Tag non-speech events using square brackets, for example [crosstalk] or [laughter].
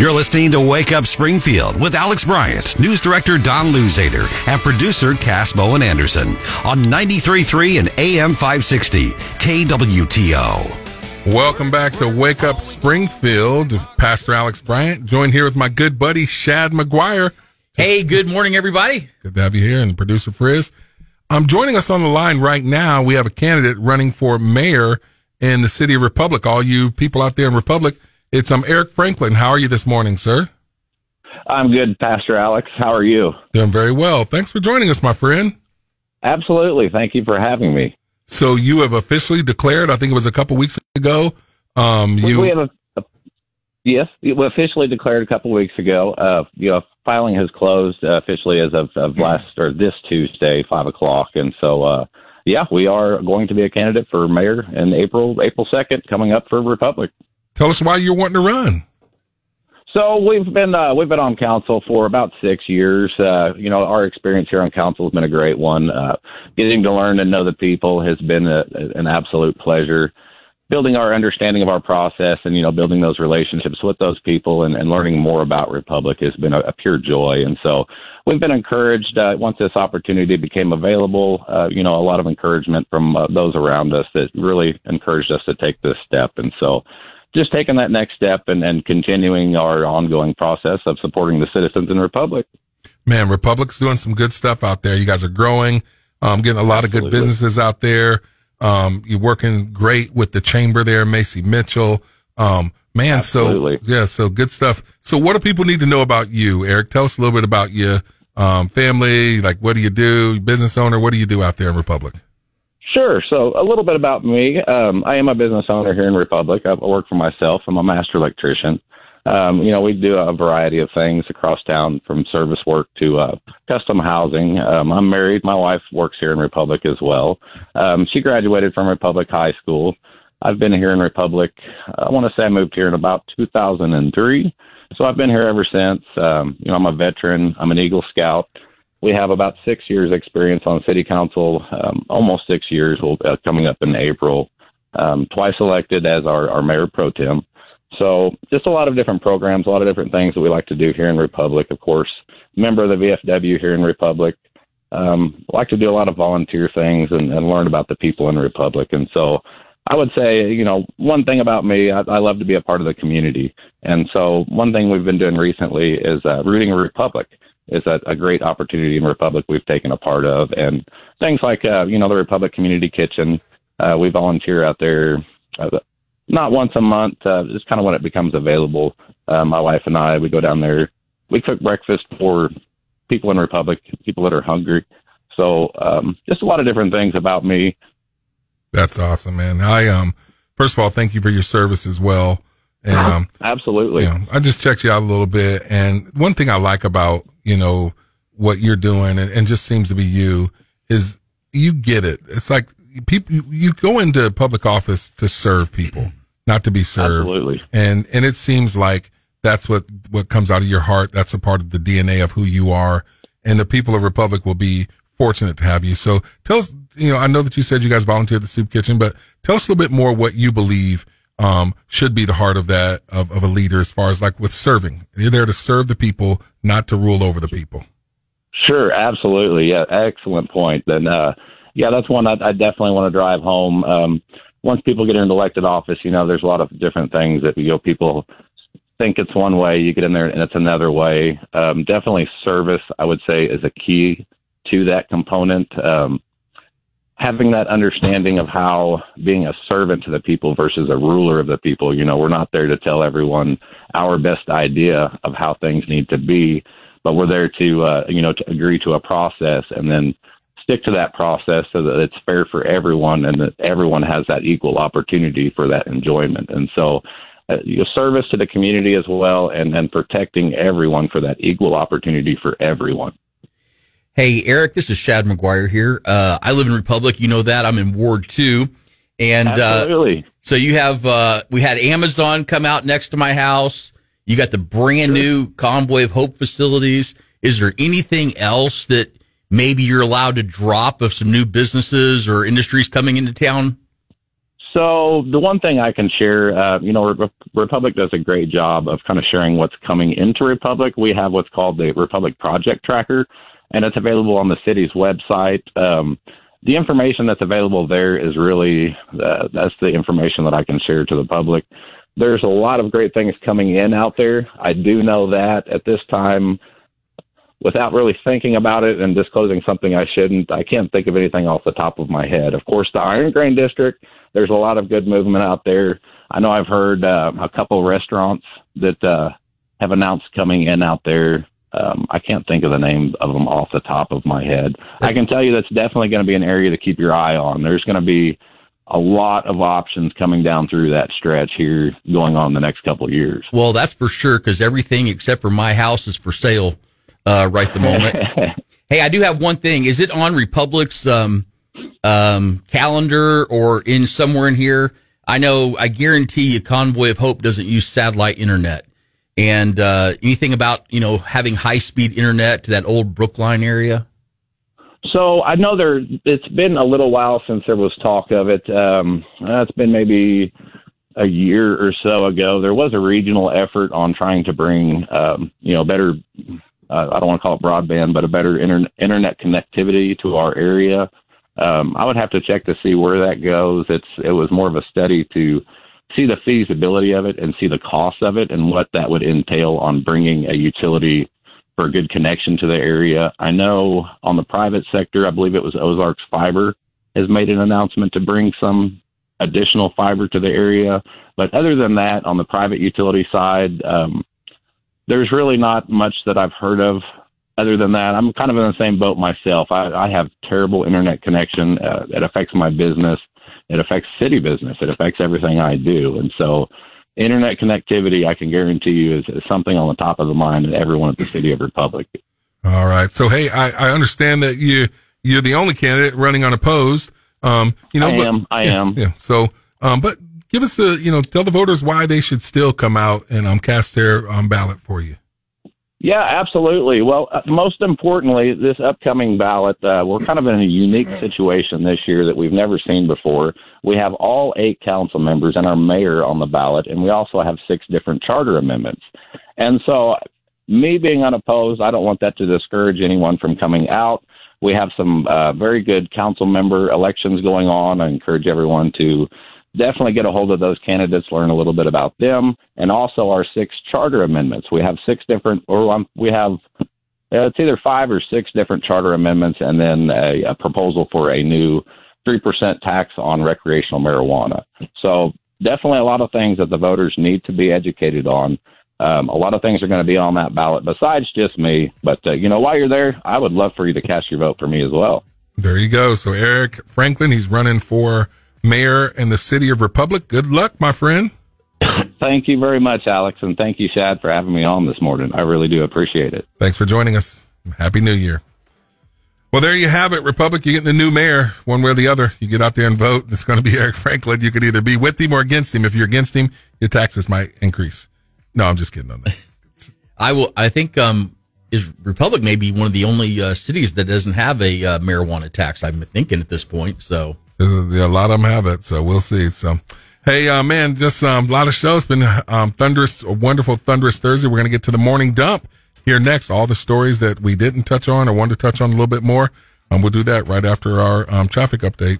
You're listening to Wake Up Springfield with Alex Bryant, News Director Don Luzader, and producer Cass Bowen Anderson on 93.3 and AM 560 KWTO. Welcome back to Wake Up Springfield. Pastor Alex Bryant, joined here with my good buddy Shad McGuire. Hey, good morning, everybody. Good to have you here, and producer Frizz. I'm um, joining us on the line right now, we have a candidate running for mayor in the city of Republic. All you people out there in Republic, it's um Eric Franklin. How are you this morning, sir? I'm good, Pastor Alex. How are you? Doing very well. Thanks for joining us, my friend. Absolutely. Thank you for having me. So you have officially declared. I think it was a couple weeks ago. Um, you we have a, a yes, we officially declared a couple weeks ago. Uh, you know, filing has closed uh, officially as of, of last or this Tuesday, five o'clock, and so uh, yeah, we are going to be a candidate for mayor in April, April second, coming up for Republic. Tell us why you're wanting to run. So we've been uh, we've been on council for about six years. Uh, you know, our experience here on council has been a great one. Uh, getting to learn and know the people has been a, an absolute pleasure. Building our understanding of our process and you know building those relationships with those people and, and learning more about Republic has been a, a pure joy. And so we've been encouraged uh, once this opportunity became available. Uh, you know, a lot of encouragement from uh, those around us that really encouraged us to take this step. And so just taking that next step and, and continuing our ongoing process of supporting the citizens in Republic. Man, Republic's doing some good stuff out there. You guys are growing, um, getting a lot Absolutely. of good businesses out there. Um, you're working great with the chamber there, Macy Mitchell. Um, man, Absolutely. so yeah, so good stuff. So what do people need to know about you, Eric? Tell us a little bit about your um, family. Like, what do you do? Business owner? What do you do out there in Republic? Sure. So a little bit about me. Um, I am a business owner here in Republic. I work for myself. I'm a master electrician. Um, you know, we do a variety of things across town from service work to uh, custom housing. Um, I'm married. My wife works here in Republic as well. Um, she graduated from Republic High School. I've been here in Republic. I want to say I moved here in about 2003. So I've been here ever since. Um, you know, I'm a veteran. I'm an Eagle Scout we have about six years experience on city council, um, almost six years uh, coming up in April. Um, twice elected as our, our mayor pro tem. So just a lot of different programs, a lot of different things that we like to do here in Republic. Of course, member of the VFW here in Republic. Um, like to do a lot of volunteer things and, and learn about the people in Republic. And so I would say, you know, one thing about me, I, I love to be a part of the community. And so one thing we've been doing recently is uh, rooting a Republic is a, a great opportunity in Republic we've taken a part of, and things like uh, you know the Republic Community Kitchen. Uh, we volunteer out there uh, not once a month, uh, just kind of when it becomes available. Uh, my wife and I we go down there. We cook breakfast for people in Republic, people that are hungry. So um, just a lot of different things about me. That's awesome, man. I um first of all, thank you for your service as well. And um, absolutely, you know, I just checked you out a little bit, and one thing I like about you know what you're doing, and, and just seems to be you, is you get it. It's like people you go into public office to serve people, not to be served. Absolutely, and and it seems like that's what what comes out of your heart. That's a part of the DNA of who you are, and the people of Republic will be fortunate to have you. So tell us, you know, I know that you said you guys volunteer at the soup kitchen, but tell us a little bit more what you believe um, should be the heart of that of, of a leader as far as like with serving. You're there to serve the people, not to rule over the people. Sure, absolutely. Yeah, excellent point. And uh, yeah, that's one I, I definitely want to drive home. Um, once people get into elected office, you know, there's a lot of different things that you know people think it's one way, you get in there and it's another way. Um, definitely, service I would say is a key to that component. Um, having that understanding of how being a servant to the people versus a ruler of the people. You know, we're not there to tell everyone our best idea of how things need to be, but we're there to, uh, you know, to agree to a process and then stick to that process so that it's fair for everyone and that everyone has that equal opportunity for that enjoyment. And so, uh, your service to the community as well, and then protecting everyone for that equal opportunity for everyone. Hey, Eric, this is Shad McGuire here. Uh, I live in Republic. You know that. I'm in Ward 2. And, uh, so you have, uh, we had Amazon come out next to my house. You got the brand new Convoy of Hope facilities. Is there anything else that maybe you're allowed to drop of some new businesses or industries coming into town? So the one thing I can share, uh, you know, Re- Republic does a great job of kind of sharing what's coming into Republic. We have what's called the Republic Project Tracker, and it's available on the city's website. Um, the information that's available there is really uh, that's the information that I can share to the public. There's a lot of great things coming in out there. I do know that at this time, without really thinking about it and disclosing something I shouldn't, I can't think of anything off the top of my head. Of course, the Iron Grain District, there's a lot of good movement out there. I know I've heard uh, a couple restaurants that uh, have announced coming in out there um, I can't think of the name of them off the top of my head. I can tell you that's definitely going to be an area to keep your eye on. There's going to be a lot of options coming down through that stretch here going on the next couple of years. Well, that's for sure because everything except for my house is for sale uh, right the moment. [laughs] hey, I do have one thing. Is it on Republic's um, um, calendar or in somewhere in here? I know. I guarantee you, Convoy of Hope doesn't use satellite internet and uh, anything about you know having high speed internet to that old Brookline area? So I know there. It's been a little while since there was talk of it. Um, it's been maybe a year or so ago. There was a regional effort on trying to bring um, you know better. Uh, I don't want to call it broadband, but a better internet internet connectivity to our area. Um, I would have to check to see where that goes. It's it was more of a study to see the feasibility of it and see the cost of it and what that would entail on bringing a utility for a good connection to the area. I know on the private sector, I believe it was Ozarks Fiber has made an announcement to bring some additional fiber to the area. But other than that, on the private utility side, um, there's really not much that I've heard of. Other than that, I'm kind of in the same boat myself. I, I have terrible internet connection. Uh, it affects my business. It affects city business. It affects everything I do. And so, internet connectivity, I can guarantee you, is, is something on the top of the mind of everyone at the City of Republic. All right. So, hey, I, I understand that you you're the only candidate running unopposed. Um, you know, I but, am. I yeah, am. Yeah. So, um, but give us a, you know, tell the voters why they should still come out and um, cast their um, ballot for you. Yeah, absolutely. Well, uh, most importantly, this upcoming ballot, uh, we're kind of in a unique situation this year that we've never seen before. We have all eight council members and our mayor on the ballot, and we also have six different charter amendments. And so, me being unopposed, I don't want that to discourage anyone from coming out. We have some uh, very good council member elections going on. I encourage everyone to definitely get a hold of those candidates, learn a little bit about them, and also our six charter amendments. We have six different, or um, we have uh, it's either five or six different charter amendments, and then a, a proposal for a new three percent tax on recreational marijuana. So definitely a lot of things that the voters need to be educated on. Um, a lot of things are going to be on that ballot besides just me. But uh, you know, while you're there, I would love for you to cast your vote for me as well. There you go. So Eric Franklin, he's running for mayor and the city of Republic. Good luck, my friend. Thank you very much, Alex, and thank you, Shad, for having me on this morning. I really do appreciate it. Thanks for joining us. Happy New Year. Well, there you have it, Republic. You get the new mayor, one way or the other. You get out there and vote. It's going to be [laughs] Eric Franklin. You could either be with him or against him. If you're against him, your taxes might increase. No, I'm just kidding on that. [laughs] I will. I think um, is Republic may be one of the only uh, cities that doesn't have a uh, marijuana tax. I'm thinking at this point. So a, lot of them have it, so we'll see. So, hey, uh, man, just um, a lot of shows. Been um, thunderous, a wonderful thunderous Thursday. We're going to get to the morning dump here next. All the stories that we didn't touch on or wanted to touch on a little bit more. Um, we'll do that right after our um, traffic update.